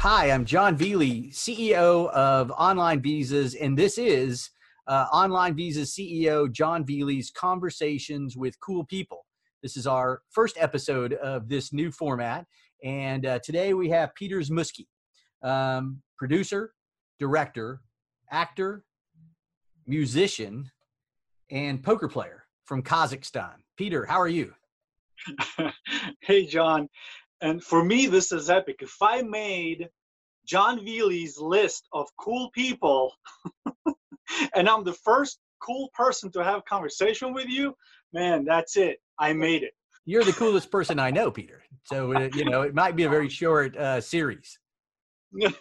Hi, I'm John Velie, CEO of Online Visas, and this is uh, Online Visas CEO John Velie's Conversations with Cool People. This is our first episode of this new format, and uh, today we have Peter Zmuski, um, producer, director, actor, musician, and poker player from Kazakhstan. Peter, how are you? hey, John. And for me, this is epic. If I made John Velie's list of cool people, and I'm the first cool person to have a conversation with you, man, that's it. I made it. You're the coolest person I know, Peter. So, uh, you know, it might be a very short uh, series.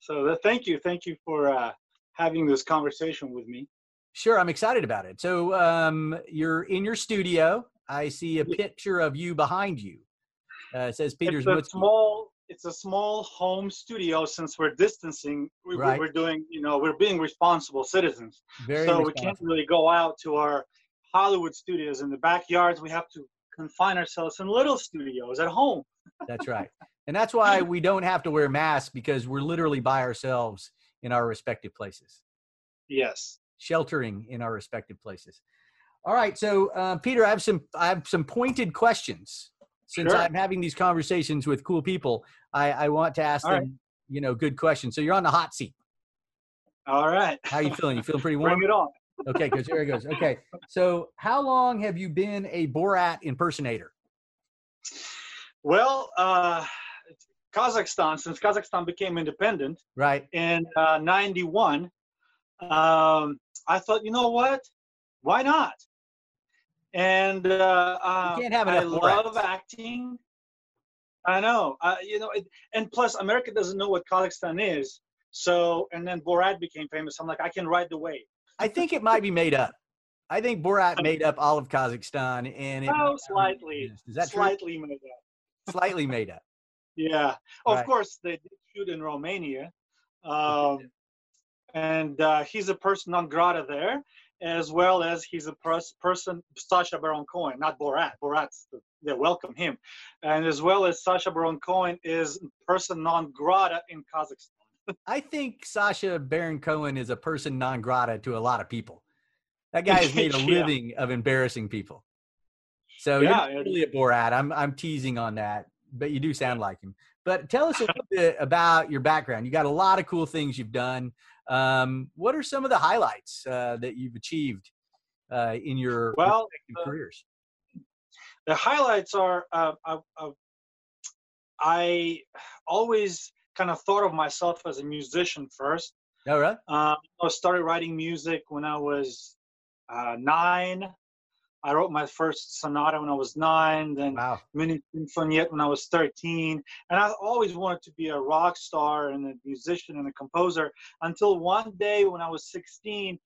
so, thank you. Thank you for uh, having this conversation with me. Sure, I'm excited about it. So, um, you're in your studio. I see a picture of you behind you. Uh, says Peter's it's a small. It's a small home studio. Since we're distancing, we, right. we're doing. You know, we're being responsible citizens. Very so we can't really go out to our Hollywood studios in the backyards. We have to confine ourselves in little studios at home. that's right, and that's why we don't have to wear masks because we're literally by ourselves in our respective places. Yes, sheltering in our respective places. All right, so uh, Peter, I have some I have some pointed questions. Since sure. I'm having these conversations with cool people, I, I want to ask All them, right. you know, good questions. So you're on the hot seat. All right. How you feeling? You feeling pretty warm? Bring it on. okay, because here it goes. Okay, so how long have you been a Borat impersonator? Well, uh, Kazakhstan, since Kazakhstan became independent, right in uh, '91, um, I thought, you know what? Why not? And uh, uh, can't have I love acting. I know, uh, you know, it, and plus America doesn't know what Kazakhstan is. So, and then Borat became famous. I'm like, I can ride the wave. I think it might be made up. I think Borat made up all of Kazakhstan, and it, oh, slightly. Is that slightly true? made up? Slightly made up. yeah, right. of course they did shoot in Romania, um, and uh, he's a person non grata there as well as he's a pers- person, Sacha Baron Cohen, not Borat. Borat's, the, they welcome him. And as well as Sacha Baron Cohen is person non grata in Kazakhstan. I think Sacha Baron Cohen is a person non grata to a lot of people. That guy has made a yeah. living of embarrassing people. So yeah, you're really a Borat. I'm, I'm teasing on that, but you do sound like him. But tell us a little bit about your background. You got a lot of cool things you've done. Um, what are some of the highlights uh, that you've achieved uh, in your well uh, careers? The highlights are uh, I always kind of thought of myself as a musician first. All right. Um, I started writing music when I was uh, nine. I wrote my first sonata when I was nine, then wow. Mini Sinfoniette when I was 13. And I always wanted to be a rock star and a musician and a composer until one day when I was 16,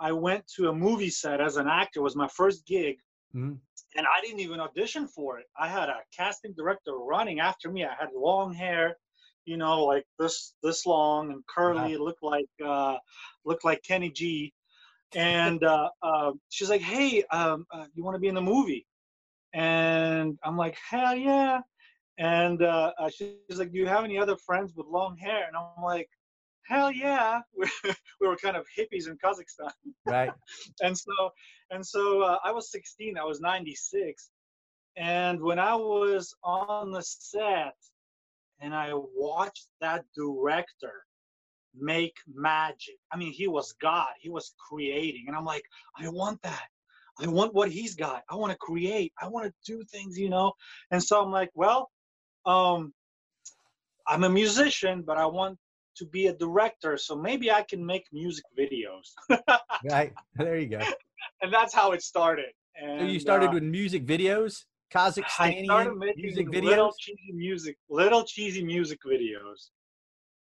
I went to a movie set as an actor. It was my first gig. Mm-hmm. And I didn't even audition for it. I had a casting director running after me. I had long hair, you know, like this this long and curly. Wow. It looked like uh, looked like Kenny G and uh, uh, she's like, "Hey, um, uh, you want to be in the movie?" And I'm like, "Hell yeah!" And uh, uh, she's like, "Do you have any other friends with long hair?" And I'm like, "Hell yeah!" we were kind of hippies in Kazakhstan, right? and so, and so uh, I was 16. I was 96, and when I was on the set, and I watched that director make magic. I mean, he was God. He was creating. And I'm like, I want that. I want what he's got. I want to create. I want to do things, you know? And so I'm like, well, um, I'm a musician, but I want to be a director. So maybe I can make music videos. right. There you go. And that's how it started. And, so you started uh, with music videos? Kazakhstani music videos? Little cheesy music, little cheesy music videos.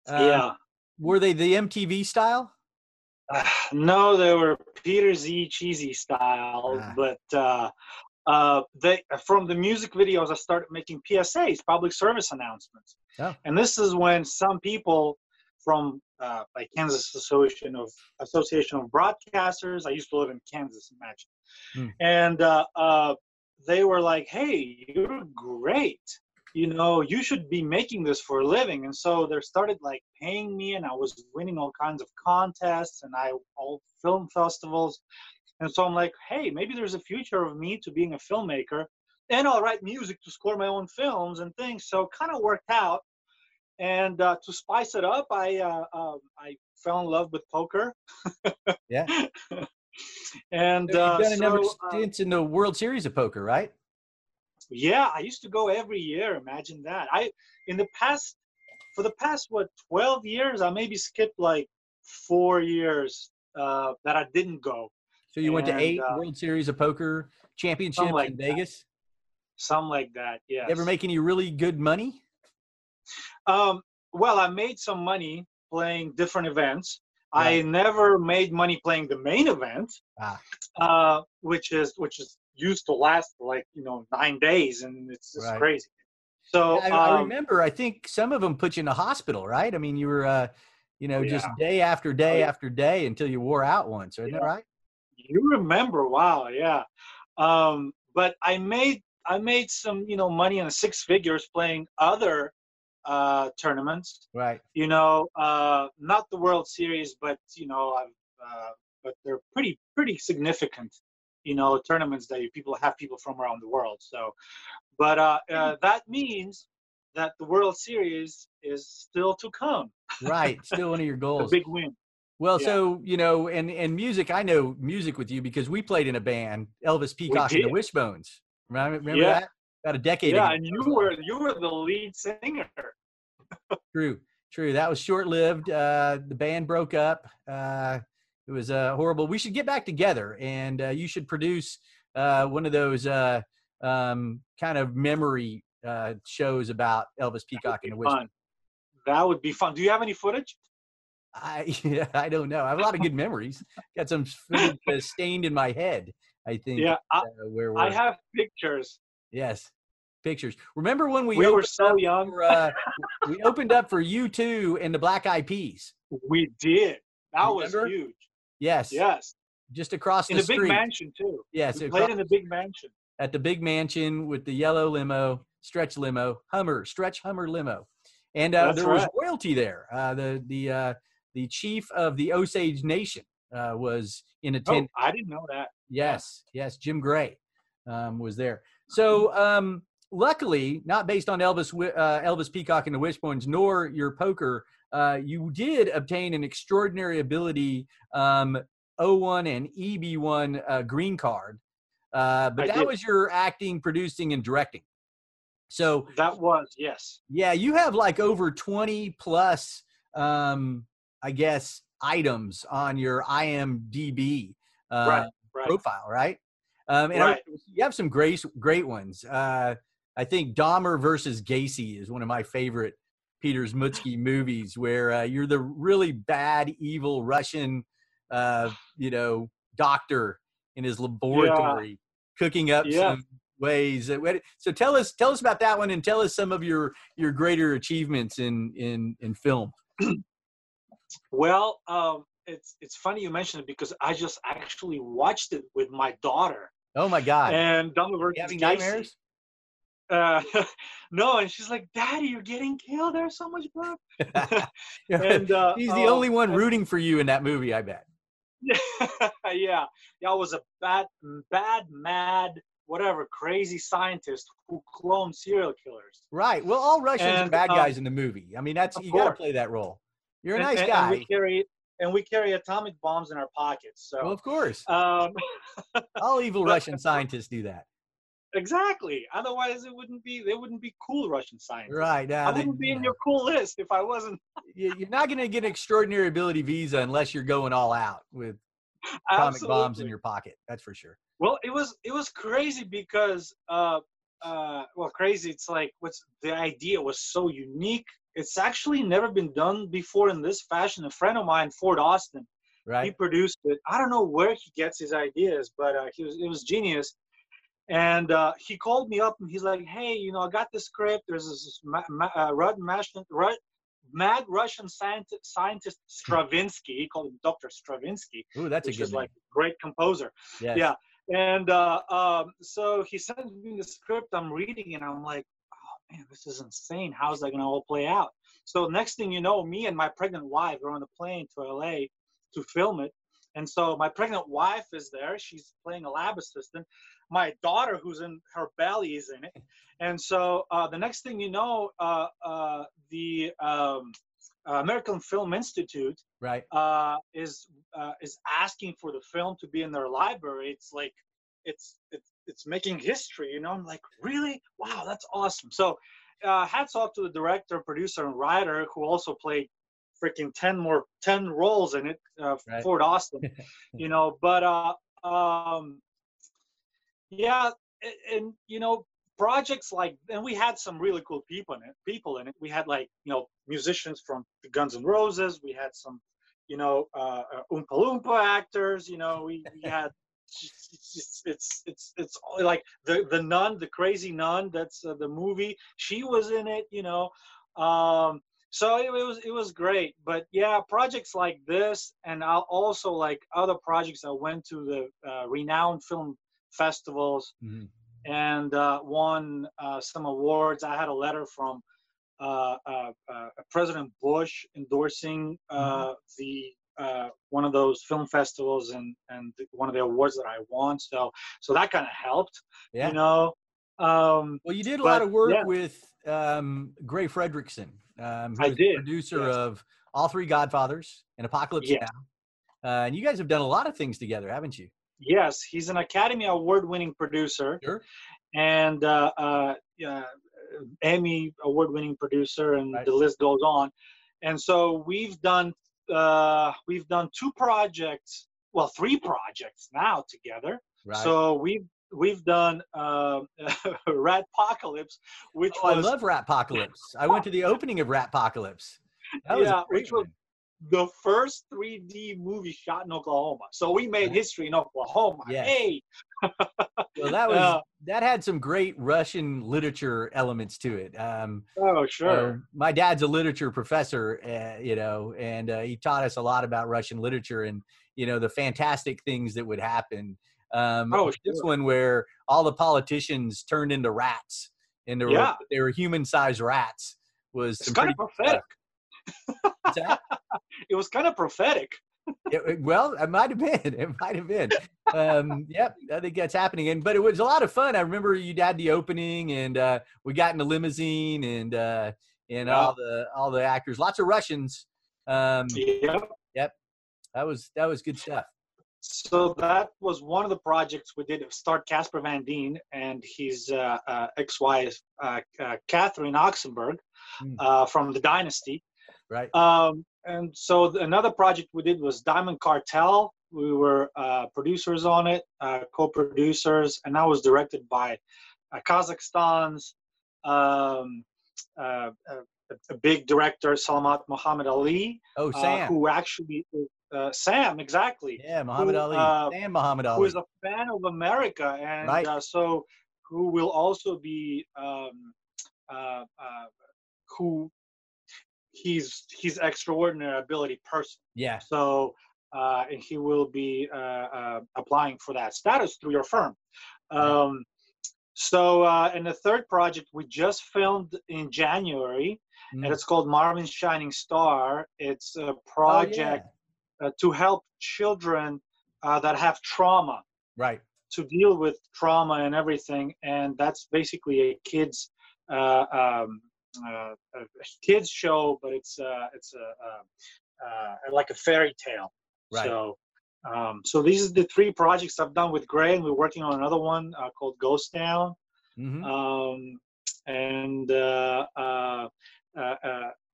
Uh, yeah. Were they the MTV style? Uh, no, they were Peter Z cheesy style, ah. but uh, uh, they from the music videos I started making PSAs, public service announcements, oh. and this is when some people from uh, like Kansas Association of Association of Broadcasters. I used to live in Kansas, imagine, hmm. and uh, uh, they were like, "Hey, you're great. You know, you should be making this for a living. And so they started like paying me, and I was winning all kinds of contests and I all film festivals. And so I'm like, hey, maybe there's a future of me to being a filmmaker, and I'll write music to score my own films and things. So kind of worked out. And uh, to spice it up, I uh, uh, I fell in love with poker. yeah. and so you've done a so, number of uh, in the World Series of Poker, right? Yeah, I used to go every year. Imagine that. I in the past for the past what 12 years, I maybe skipped like four years uh, that I didn't go. So you and, went to eight uh, World Series of Poker championships like in Vegas. That. Something like that. Yeah. Ever make any really good money? Um, well, I made some money playing different events. Right. I never made money playing the main event, ah. uh, which is which is used to last like you know nine days, and it's just right. crazy. So I, um, I, remember, I think some of them put you in the hospital, right? I mean, you were, uh, you know, oh, just day after day oh, after day until you wore out once, isn't yeah. that right? You remember? Wow, yeah. Um, but I made I made some you know money in six figures playing other uh, tournaments. Right. You know, uh, not the World Series, but you know, uh, but they're pretty pretty significant you know tournaments that people have people from around the world. So but uh, uh, that means that the world series is still to come. Right still one of your goals. big win. Well yeah. so you know and and music i know music with you because we played in a band elvis peacock and the wishbones. Remember, remember yeah. that? About a decade yeah ago. and you were you were the lead singer. True true. That was short-lived uh the band broke up uh it was uh, horrible. We should get back together, and uh, you should produce uh, one of those uh, um, kind of memory uh, shows about Elvis Peacock and the Whisper. That would be fun. Do you have any footage? I yeah, I don't know. I have a lot of good memories. Got some footage stained in my head. I think. Yeah, I, uh, where I have pictures. Yes, pictures. Remember when we, we were so young? For, we opened up for U2 and the Black Eyed Peas. We did. That was huge. Yes. Yes. Just across in the, the big mansion too. Yes, we played in the big mansion. At the big mansion with the yellow limo, stretch limo, Hummer, stretch Hummer limo, and uh, there right. was royalty there. Uh, the the uh, the chief of the Osage Nation uh, was in attendance. Oh, I didn't know that. Yes, yes, Jim Gray um, was there. So um, luckily, not based on Elvis uh, Elvis Peacock and the Wishbones, nor your poker uh, you did obtain an extraordinary ability um, O1 and EB1 uh, green card, uh, but I that did. was your acting, producing, and directing. So that was yes. Yeah, you have like over 20 plus, um, I guess, items on your IMDb uh, right, right. profile, right? Um, and right. I, you have some great, great ones. Uh, I think Dahmer versus Gacy is one of my favorite Peter Zmutsky movies where uh, you're the really bad, evil Russian, uh, you know, doctor in his laboratory yeah. cooking up yeah. some ways. So tell us, tell us about that one, and tell us some of your your greater achievements in in in film. well, um, it's it's funny you mentioned it because I just actually watched it with my daughter. Oh my god! And versus having nightmares? Uh, no, and she's like, "Daddy, you're getting killed. There's so much blood." and uh, he's the uh, only one rooting for you in that movie, I bet. yeah, yeah, I was a bad, bad, mad, whatever, crazy scientist who cloned serial killers. Right. Well, all Russians and, are bad um, guys in the movie. I mean, that's you got to play that role. You're a nice and, guy. And we carry and we carry atomic bombs in our pockets. So, well, of course, um, all evil Russian scientists do that. Exactly. Otherwise, it wouldn't be. They wouldn't be cool Russian scientists. Right. Now, I wouldn't be in your cool list if I wasn't. you're not going to get an extraordinary ability visa unless you're going all out with atomic Absolutely. bombs in your pocket. That's for sure. Well, it was it was crazy because uh uh well crazy. It's like what's the idea was so unique. It's actually never been done before in this fashion. A friend of mine, Ford Austin, right. he produced it. I don't know where he gets his ideas, but uh, he was it was genius and uh, he called me up and he's like, "Hey, you know, I got this script. There's this ma- ma- uh, Rud Rud- mad Russian scientist, scientist Stravinsky. He called him Dr. Stravinsky. Ooh, that's which a good is name. like a great composer. Yes. Yeah. And uh, um, so he sent me the script. I'm reading, and I'm like, "Oh man, this is insane. How's that going to all play out? So next thing you know, me and my pregnant wife are on the plane to LA to film it. And so my pregnant wife is there. She's playing a lab assistant. My daughter, who's in her belly, is in it. And so uh, the next thing you know, uh, uh, the um, American Film Institute right. Uh, is uh, is asking for the film to be in their library. It's like it's it's it's making history. You know, I'm like, really? Wow, that's awesome. So uh, hats off to the director, producer, and writer who also played freaking 10 more 10 roles in it uh, right. ford austin you know but uh um yeah and, you know projects like and we had some really cool people in it people in it. We had like you know musicians from the guns and roses we had some you know uh, uh oompa loompa actors you know we, we had it's, it's it's it's like the the nun the crazy nun that's uh, the movie she was in it you know um so it, it, was it was great. But yeah projects like this and I'll also like other projects i went to the uh, renowned film festivals mm-hmm. and uh, won uh, some awards i had a letter from uh, uh, uh, president bush endorsing mm-hmm. the one of those film festivals and and one of the awards that i won so so that kind of helped yeah. you know um, well you did a but, lot of work yeah. with um, gray frederickson um, I did. Producer yes. of all three Godfathers and Apocalypse Now. Uh, and you guys have done a lot of things together, haven't you? Yes, he's an Academy Award-winning producer. Sure. And uh, uh, Emmy Award-winning producer, and right. the list goes on. And so we've done uh, we've done two projects, well, three projects now together. Right. So we've we've done uh, Rat Apocalypse, which oh, was I love Rat Apocalypse. I went to the opening of Rat Apocalypse. yeah, which one. was the first 3D movie shot in Oklahoma. So we made history in Oklahoma. Yes. Hey. well, that was uh, that had some great Russian literature elements to it. Um, oh, sure. Uh, my dad's a literature professor, uh, you know, and uh, he taught us a lot about Russian literature and you know the fantastic things that would happen um, oh, sure. this one where all the politicians turned into rats, and they were, yeah. they were human-sized rats. Was it's kind of prophetic. It was kind of prophetic. it, well, it might have been. It might have been. Um, yep, I think that's happening. And but it was a lot of fun. I remember you had the opening, and uh, we got in the limousine, and uh, and all the all the actors, lots of Russians. Um, yep. Yep. That was that was good stuff. So that was one of the projects we did. Start Casper Van Dien and his uh, uh, ex-wife uh, uh Catherine Oxenberg mm. from the Dynasty. Right. Um, and so another project we did was Diamond Cartel. We were uh, producers on it, uh, co-producers, and that was directed by Kazakhstan's um, a, a, big director, Salamat Muhammad Ali. Oh, Sam. who actually uh, Sam, exactly. Yeah, Muhammad who, Ali. Uh, Sam Muhammad Ali. Who is a fan of America, and right. uh, so who will also be um, uh, uh, who he's he's extraordinary ability person. Yeah. So uh, and he will be uh applying for that status through your firm. Um, so and the third project we just filmed in January, mm. and it's called Marvin's Shining Star. It's a project. Oh, yeah uh, to help children uh, that have trauma right to deal with trauma and everything and that's basically a kids uh, um, uh, a kids show but it's uh, it's a, uh, like a fairy tale right. so um, so these are the three projects I've done with Gray, and we're working on another one called Ghost Town, mm-hmm. um, and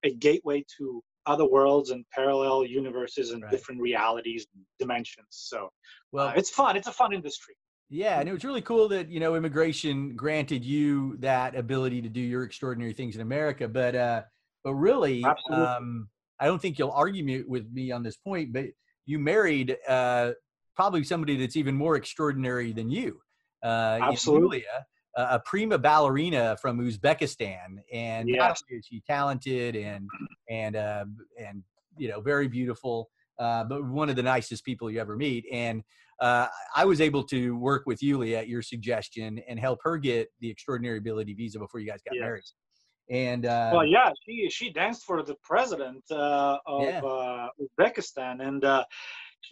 a gateway to other worlds and parallel universes and right. different realities and dimensions. So, well, uh, it's fun. It's a fun industry. Yeah, and it was really cool that you know immigration granted you that ability to do your extraordinary things in America. But uh, but really, um, I don't think you'll argue with me on this point. But you married uh, probably somebody that's even more extraordinary than you, uh, Absolutely. Julia, a prima ballerina from Uzbekistan, and yes. is she talented and and uh, and you know very beautiful, uh, but one of the nicest people you ever meet. And uh, I was able to work with Yulia at your suggestion and help her get the extraordinary ability visa before you guys got yes. married. And uh, well, yeah, she she danced for the president uh, of yeah. uh, Uzbekistan, and uh,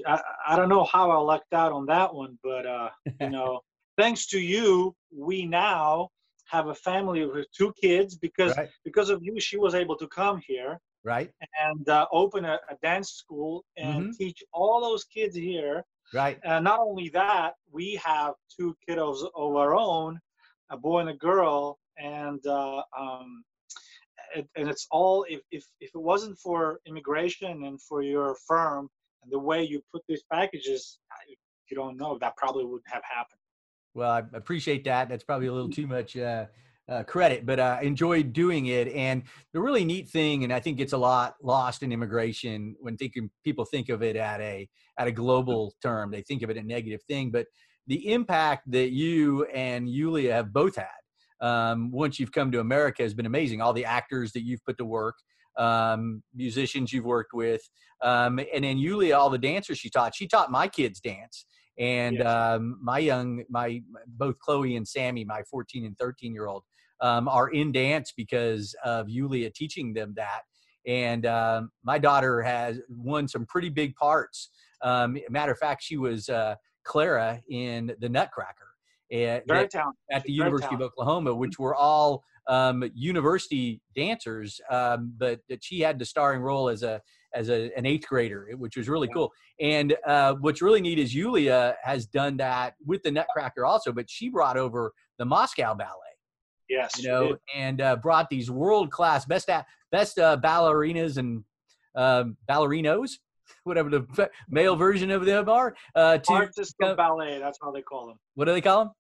I, I don't know how I lucked out on that one, but uh, you know, thanks to you, we now have a family with two kids because right. because of you, she was able to come here, right, and uh, open a, a, dance school and mm-hmm. teach all those kids here. Right. And not only that, we have two kiddos of our own, a boy and a girl, and uh, um, and it's all if, if if it wasn't for immigration and for your firm and the way you put these packages, you don't know that probably wouldn't have happened. Well, I appreciate that. That's probably a little too much uh, uh, credit, but I enjoyed doing it. And the really neat thing, and I think it's a lot lost in immigration when thinking people think of it at a at a global term. They think of it a negative thing, but the impact that you and Yulia have both had um, once you've come to America has been amazing. All the actors that you've put to work, um, musicians you've worked with, um, and then Yulia, all the dancers she taught. She taught my kids dance, and yes. um, my young, my both Chloe and Sammy, my 14 and 13 year old, um, are in dance because of Yulia teaching them that. And um, my daughter has won some pretty big parts. Um, matter of fact, she was uh, Clara in the Nutcracker at, at, at the University of Oklahoma, which were all um, university dancers, um, but that she had the starring role as a as a, an eighth grader, which was really cool. And uh, what's really neat is Yulia has done that with the Nutcracker also, but she brought over the Moscow Ballet. Yes, you know, and uh, brought these world class best at, best uh, ballerinas and um, ballerinos, whatever the male version of them are. Uh, to artists of ballet, that's how they call them. What do they call them?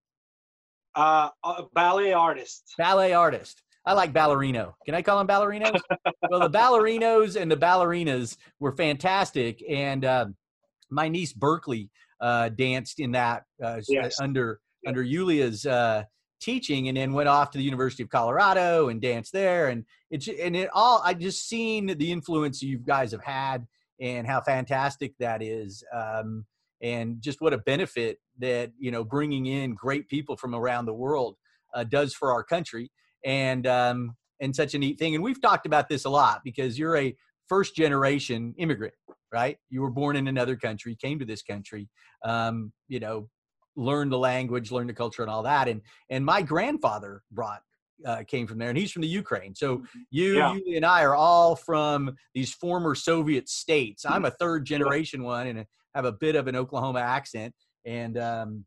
Uh, uh, ballet artist. Ballet artist. I like ballerino. Can I call them ballerinos? well, the ballerinos and the ballerinas were fantastic, and uh, my niece Berkeley uh, danced in that uh, yes. under yes. under Yulia's uh, teaching, and then went off to the University of Colorado and danced there. And it's and it all I just seen the influence you guys have had and how fantastic that is. Um, and just what a benefit that you know bringing in great people from around the world uh, does for our country and um, and such a neat thing. And we've talked about this a lot because you're a first generation immigrant, right? You were born in another country, came to this country, um, you know, learned the language, learn the culture, and all that. And and my grandfather brought uh, came from there, and he's from the Ukraine. So mm-hmm. you, yeah. you and I are all from these former Soviet states. I'm a third generation one, and have a bit of an Oklahoma accent. And um,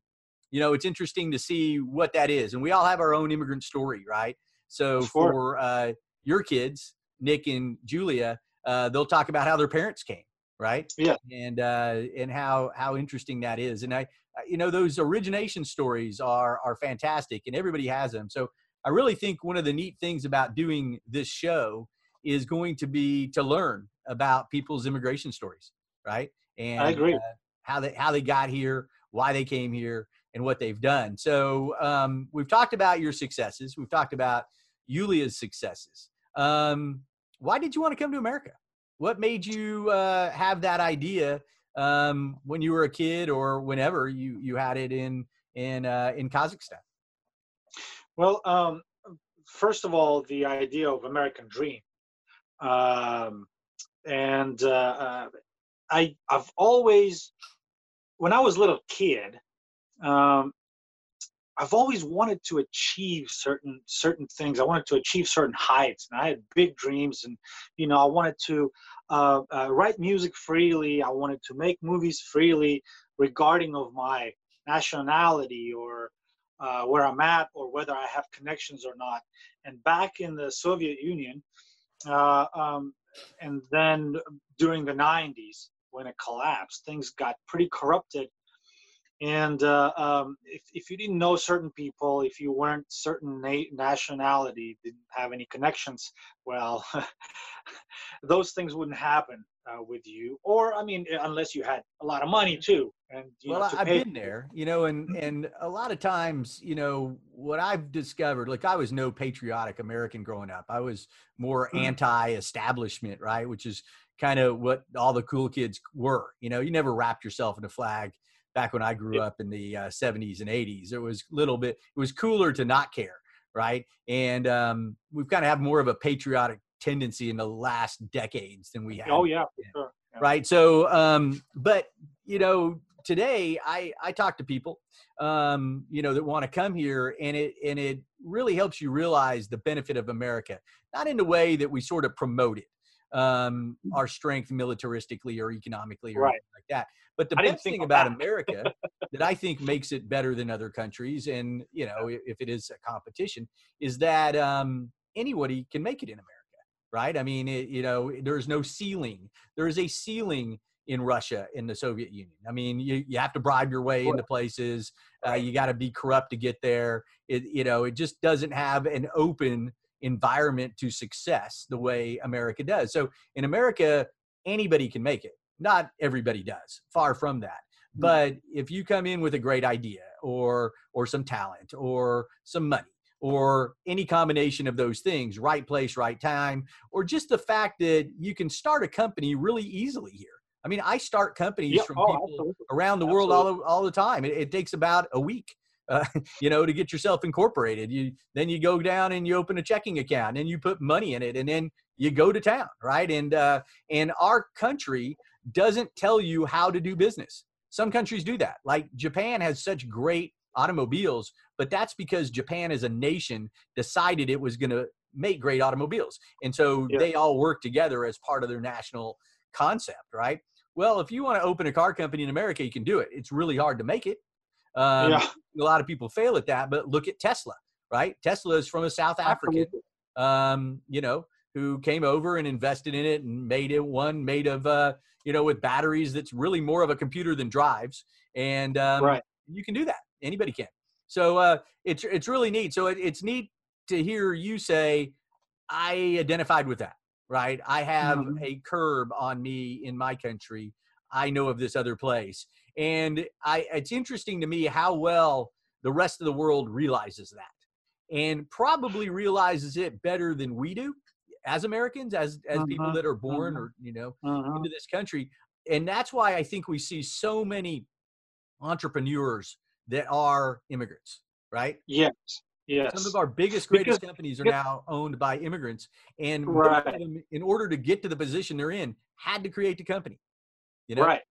you know, it's interesting to see what that is. And we all have our own immigrant story, right? So sure. for uh, your kids, Nick and Julia, uh, they'll talk about how their parents came, right? Yeah. And uh, and how how interesting that is. And I, you know, those origination stories are are fantastic, and everybody has them. So I really think one of the neat things about doing this show is going to be to learn about people's immigration stories, right? And I agree. Uh, how they how they got here, why they came here, and what they've done. So um, we've talked about your successes. We've talked about Yulia's successes. Um, why did you want to come to America? What made you uh, have that idea um, when you were a kid or whenever you you had it in in uh, in Kazakhstan? Well, um, first of all, the idea of American Dream, um, and uh, I I've always when I was a little kid, um, I've always wanted to achieve certain certain things. I wanted to achieve certain heights, and I had big dreams. And you know, I wanted to uh, uh, write music freely. I wanted to make movies freely, regarding of my nationality or uh, where I'm at or whether I have connections or not. And back in the Soviet Union, uh, um, and then during the 90s when it collapsed, things got pretty corrupted and uh, um, if, if you didn't know certain people, if you weren't certain na- nationality, didn't have any connections, well, those things wouldn't happen uh, with you. Or, I mean, unless you had a lot of money too. And well, know, I've been there, you know, and and a lot of times, you know, what I've discovered, like I was no patriotic American growing up. I was more mm-hmm. anti-establishment, right? Which is kind of what all the cool kids were. You know, you never wrapped yourself in a flag back when I grew up in the uh, 70s and 80s. It was a little bit, it was cooler to not care, right? And um, we've kind of have more of a patriotic tendency in the last decades than we have. Oh yeah, sure. yeah. right. So, um, but you know, today I I talk to people, um, you know, that want to come here, and it and it really helps you realize the benefit of America, not in the way that we sort of promote it, um, mm. our strength militaristically or economically or right. like that. But the best thing about America that I think makes it better than other countries, and you know, if it is a competition, is that um, anybody can make it in America right? I mean, it, you know, there's no ceiling. There is a ceiling in Russia in the Soviet Union. I mean, you, you have to bribe your way into places. Uh, you got to be corrupt to get there. It, you know, it just doesn't have an open environment to success the way America does. So in America, anybody can make it. Not everybody does. Far from that. Hmm. But if you come in with a great idea or or some talent or some money or any combination of those things right place right time or just the fact that you can start a company really easily here i mean i start companies yeah, from oh, people absolutely. around the world all, all the time it, it takes about a week uh, you know to get yourself incorporated you then you go down and you open a checking account and you put money in it and then you go to town right and uh, and our country doesn't tell you how to do business some countries do that like japan has such great automobiles, but that's because Japan as a nation decided it was going to make great automobiles. And so yeah. they all work together as part of their national concept, right? Well, if you want to open a car company in America, you can do it. It's really hard to make it. Um, yeah. A lot of people fail at that, but look at Tesla, right? Tesla is from a South African, um, you know, who came over and invested in it and made it one made of, uh, you know, with batteries that's really more of a computer than drives. And um, right. you can do that anybody can. So uh, it's it's really neat. So it, it's neat to hear you say, I identified with that. Right, I have mm-hmm. a curb on me in my country. I know of this other place, and I. It's interesting to me how well the rest of the world realizes that, and probably realizes it better than we do as Americans, as as uh-huh. people that are born uh-huh. or you know uh-huh. into this country, and that's why I think we see so many entrepreneurs that are immigrants, right? Yes. Yes. Some of our biggest, greatest because, companies are now owned by immigrants, and right. in order to get to the position they're in, had to create the company. You know, right?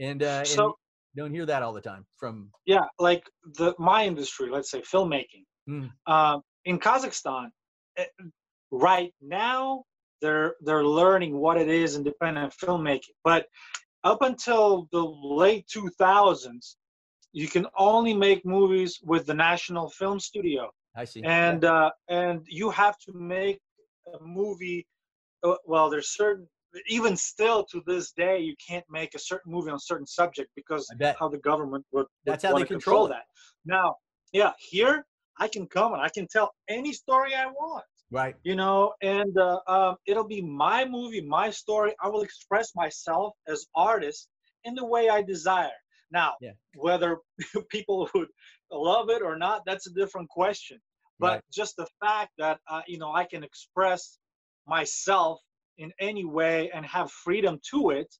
And uh, so and don't hear that all the time from. Yeah, like the my industry, let's say filmmaking. Mm. Uh, in Kazakhstan, eh, right now they're they're learning what it is independent filmmaking, but up until the late 2000s you can only make movies with the National Film Studio. I see. And yeah. uh, and you have to make a movie. Uh, well, there's certain even still to this day you can't make a certain movie on a certain subject because how the government would, would that's how they control, control that. Now, yeah, here I can come and I can tell any story I want. Right. You know, and uh, um, it'll be my movie, my story. I will express myself as artist in the way I desire. Now, yeah. whether people would love it or not, that's a different question. But right. just the fact that uh, you know I can express myself in any way and have freedom to it,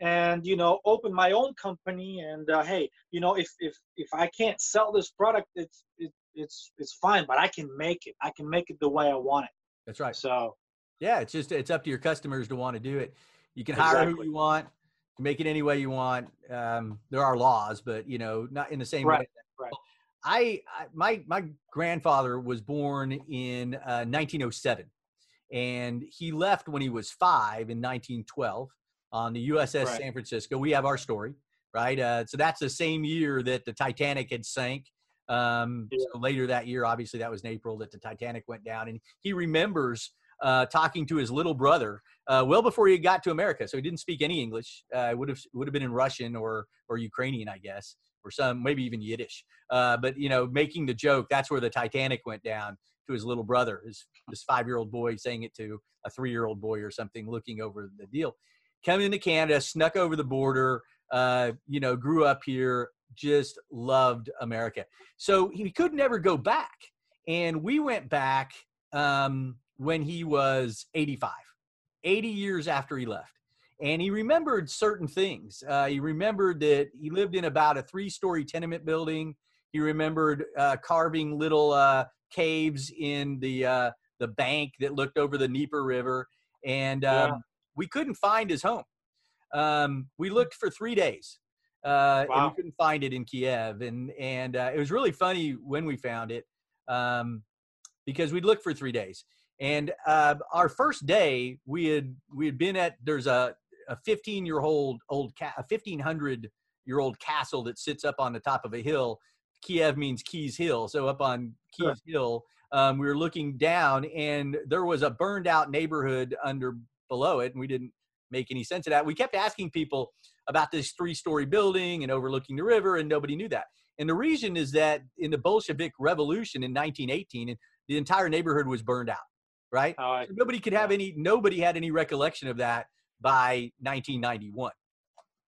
and you know open my own company and uh, hey, you know if if if I can't sell this product, it's it, it's it's fine, but I can make it. I can make it the way I want it. That's right. So yeah, it's just it's up to your customers to want to do it. You can hire exactly. who you want make it any way you want. Um, there are laws, but you know, not in the same right, way. Right. I, I, my my grandfather was born in uh, 1907, and he left when he was five in 1912 on the USS right. San Francisco. We have our story, right? Uh, so that's the same year that the Titanic had sank. Um, yeah. so later that year, obviously, that was in April that the Titanic went down, and he remembers uh, talking to his little brother uh, well before he got to America. So he didn't speak any English. Uh, would have would have been in Russian or or Ukrainian, I guess, or some maybe even Yiddish. Uh, but you know, making the joke that's where the Titanic went down to his little brother, his this five year old boy saying it to a three year old boy or something, looking over the deal. Coming into Canada, snuck over the border. Uh, you know, grew up here, just loved America. So he could never go back. And we went back um, when he was 85, 80 years after he left. And he remembered certain things. Uh, he remembered that he lived in about a three story tenement building. He remembered uh, carving little uh, caves in the uh, the bank that looked over the Dnieper River, and um, yeah. we couldn't find his home. Um, we looked for three days, uh, wow. and we couldn't find it in Kiev. And and uh, it was really funny when we found it um, because we'd looked for three days. And uh, our first day, we had we had been at there's a a 15 year old old ca- a 1500 year old castle that sits up on the top of a hill. Kiev means Keys Hill, so up on Keys sure. Hill, um, we were looking down, and there was a burned out neighborhood under below it, and we didn't make any sense of that. We kept asking people about this three story building and overlooking the river, and nobody knew that. And the reason is that in the Bolshevik Revolution in 1918, the entire neighborhood was burned out, right? Oh, so nobody could have any, nobody had any recollection of that by 1991.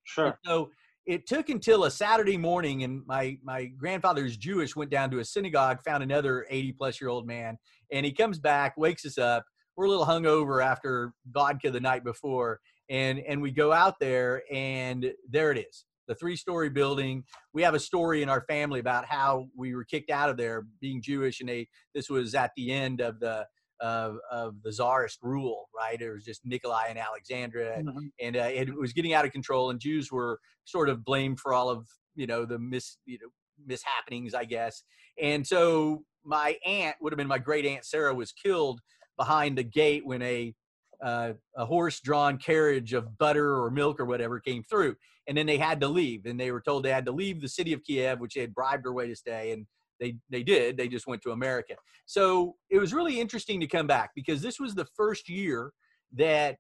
Sure. And so it took until a Saturday morning, and my my grandfather's Jewish, went down to a synagogue, found another 80 plus year old man, and he comes back, wakes us up. We're a little hungover after vodka the night before, and and we go out there, and there it is, the three story building. We have a story in our family about how we were kicked out of there, being Jewish, and they this was at the end of the of, of the czarist rule, right? It was just Nikolai and Alexandra, mm-hmm. and uh, it was getting out of control, and Jews were sort of blamed for all of you know the mis you know mishappenings, I guess. And so my aunt would have been my great aunt Sarah was killed behind the gate when a uh, a horse-drawn carriage of butter or milk or whatever came through, and then they had to leave, and they were told they had to leave the city of Kiev, which they had bribed her way to stay, and they they did. They just went to America. So it was really interesting to come back because this was the first year that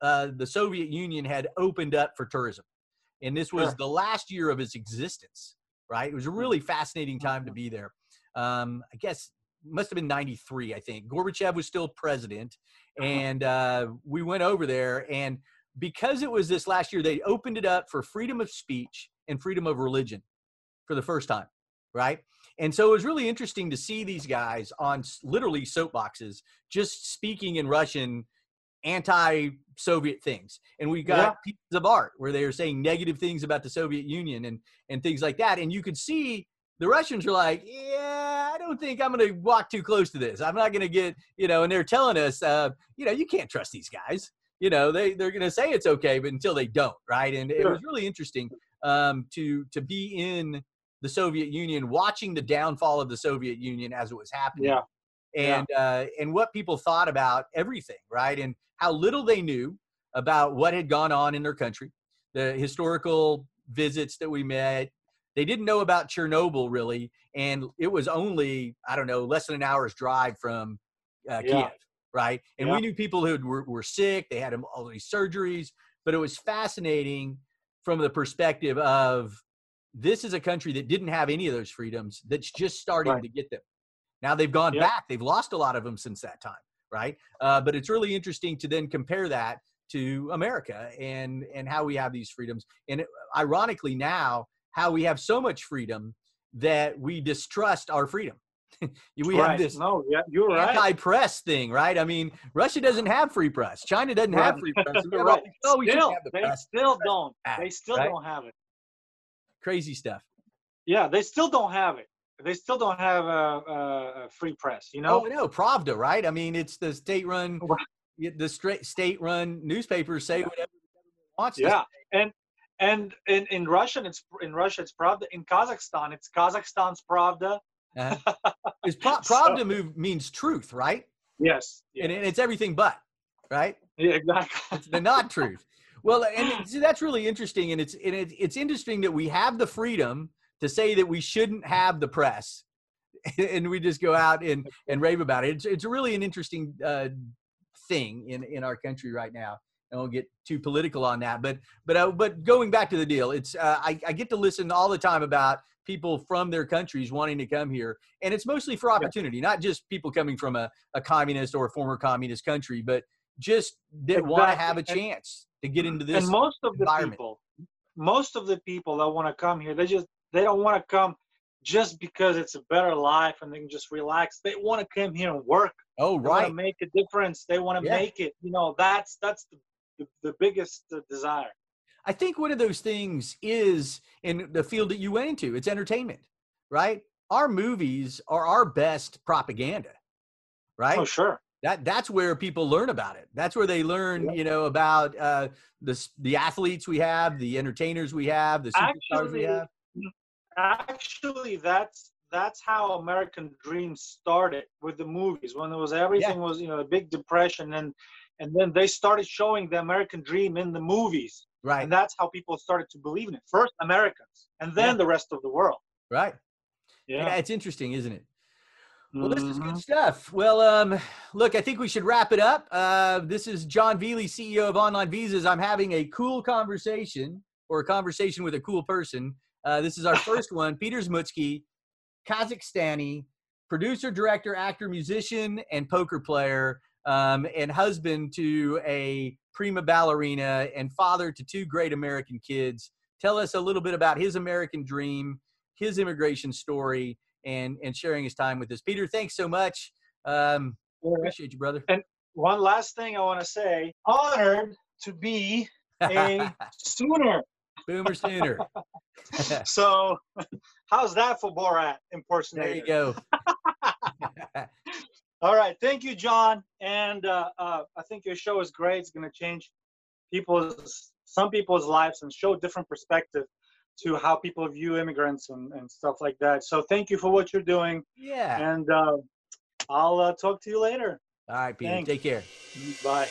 uh, the Soviet Union had opened up for tourism, and this was the last year of its existence. Right? It was a mm-hmm. really fascinating time to mm-hmm. be there. Um, I guess must have been 93 i think gorbachev was still president uh-huh. and uh, we went over there and because it was this last year they opened it up for freedom of speech and freedom of religion for the first time right and so it was really interesting to see these guys on literally soapboxes just speaking in Russian anti-Soviet things. And we got yeah. pieces of art where they were saying negative things about the Soviet Union and and things like that. And you could see the Russians are like, yeah, I don't think I'm going to walk too close to this. I'm not going to get, you know, and they're telling us, uh, you know, you can't trust these guys. You know, they, they're going to say it's okay, but until they don't, right? And sure. it was really interesting um, to to be in the Soviet Union, watching the downfall of the Soviet Union as it was happening. Yeah. And yeah. Uh, and what people thought about everything, right? And how little they knew about what had gone on in their country, the historical visits that we met. They didn't know about Chernobyl really, and it was only I don't know less than an hour's drive from uh, yeah. Kiev, right? And yeah. we knew people who were, were sick, they had all these surgeries, but it was fascinating from the perspective of this is a country that didn't have any of those freedoms that's just starting right. to get them. Now they've gone yep. back. They've lost a lot of them since that time, right? Uh, but it's really interesting to then compare that to America and and how we have these freedoms. And it, ironically, now how we have so much freedom that we distrust our freedom. we right. have this no, yeah, you're anti-press right. thing, right? I mean, Russia doesn't have free press. China doesn't right. have free press. right. Oh, we still, the they press. still don't. They still don't have it crazy stuff. Yeah, they still don't have it. They still don't have a, a free press. You know? Oh, no, Pravda, right? I mean, it's the state-run, the straight state-run newspapers say whatever the government wants. Yeah, and and in, in Russian, it's in Russia, it's Pravda. In Kazakhstan, it's Kazakhstan's Pravda. Uh-huh. Is pra- Pravda so, move, means truth, right? Yes, yes. And, and it's everything but, right? Yeah, exactly. it's the not truth. Well, and see, that's really interesting, and it's and it, it's interesting that we have the freedom to say that we shouldn't have the press, and we just go out and and rave about it. It's it's really an interesting uh, thing in in our country right now. I won't get too political on that, but but uh, but going back to the deal, it's uh, I, I get to listen all the time about people from their countries wanting to come here, and it's mostly for opportunity, not just people coming from a, a communist or a former communist country, but just that exactly. want to have a chance to get into this and most of the people most of the people that want to come here they just they don't want to come just because it's a better life and they can just relax they want to come here and work oh right to make a difference they want to yeah. make it you know that's that's the, the, the biggest uh, desire i think one of those things is in the field that you went into it's entertainment right? Our movies are our best propaganda, right? Oh, sure. That that's where people learn about it. That's where they learn, yep. you know, about uh, the the athletes we have, the entertainers we have, the superstars actually, we have. Actually, that's that's how American Dream started with the movies when it was everything yeah. was you know a big depression and and then they started showing the American Dream in the movies. Right. And that's how people started to believe in it. First Americans, and then yeah. the rest of the world. Right. Yeah. yeah. It's interesting, isn't it? Well, this is good mm-hmm. stuff. Well, um, look, I think we should wrap it up. Uh, this is John Velie, CEO of Online Visas. I'm having a cool conversation or a conversation with a cool person. Uh, this is our first one. Peter Zmutsky, Kazakhstani, producer, director, actor, musician, and poker player, um, and husband to a prima ballerina and father to two great American kids. Tell us a little bit about his American dream, his immigration story, and and sharing his time with us. Peter, thanks so much. Um, appreciate you, brother. And one last thing I want to say: honored to be a Sooner. Boomer Sooner. so, how's that for Borat impersonator? There you go. All right, thank you, John. And uh, uh, I think your show is great. It's going to change people's some people's lives and show different perspective to how people view immigrants and, and stuff like that. So thank you for what you're doing. Yeah. And uh, I'll uh, talk to you later. All right, Peter. Thanks. Take care. Bye.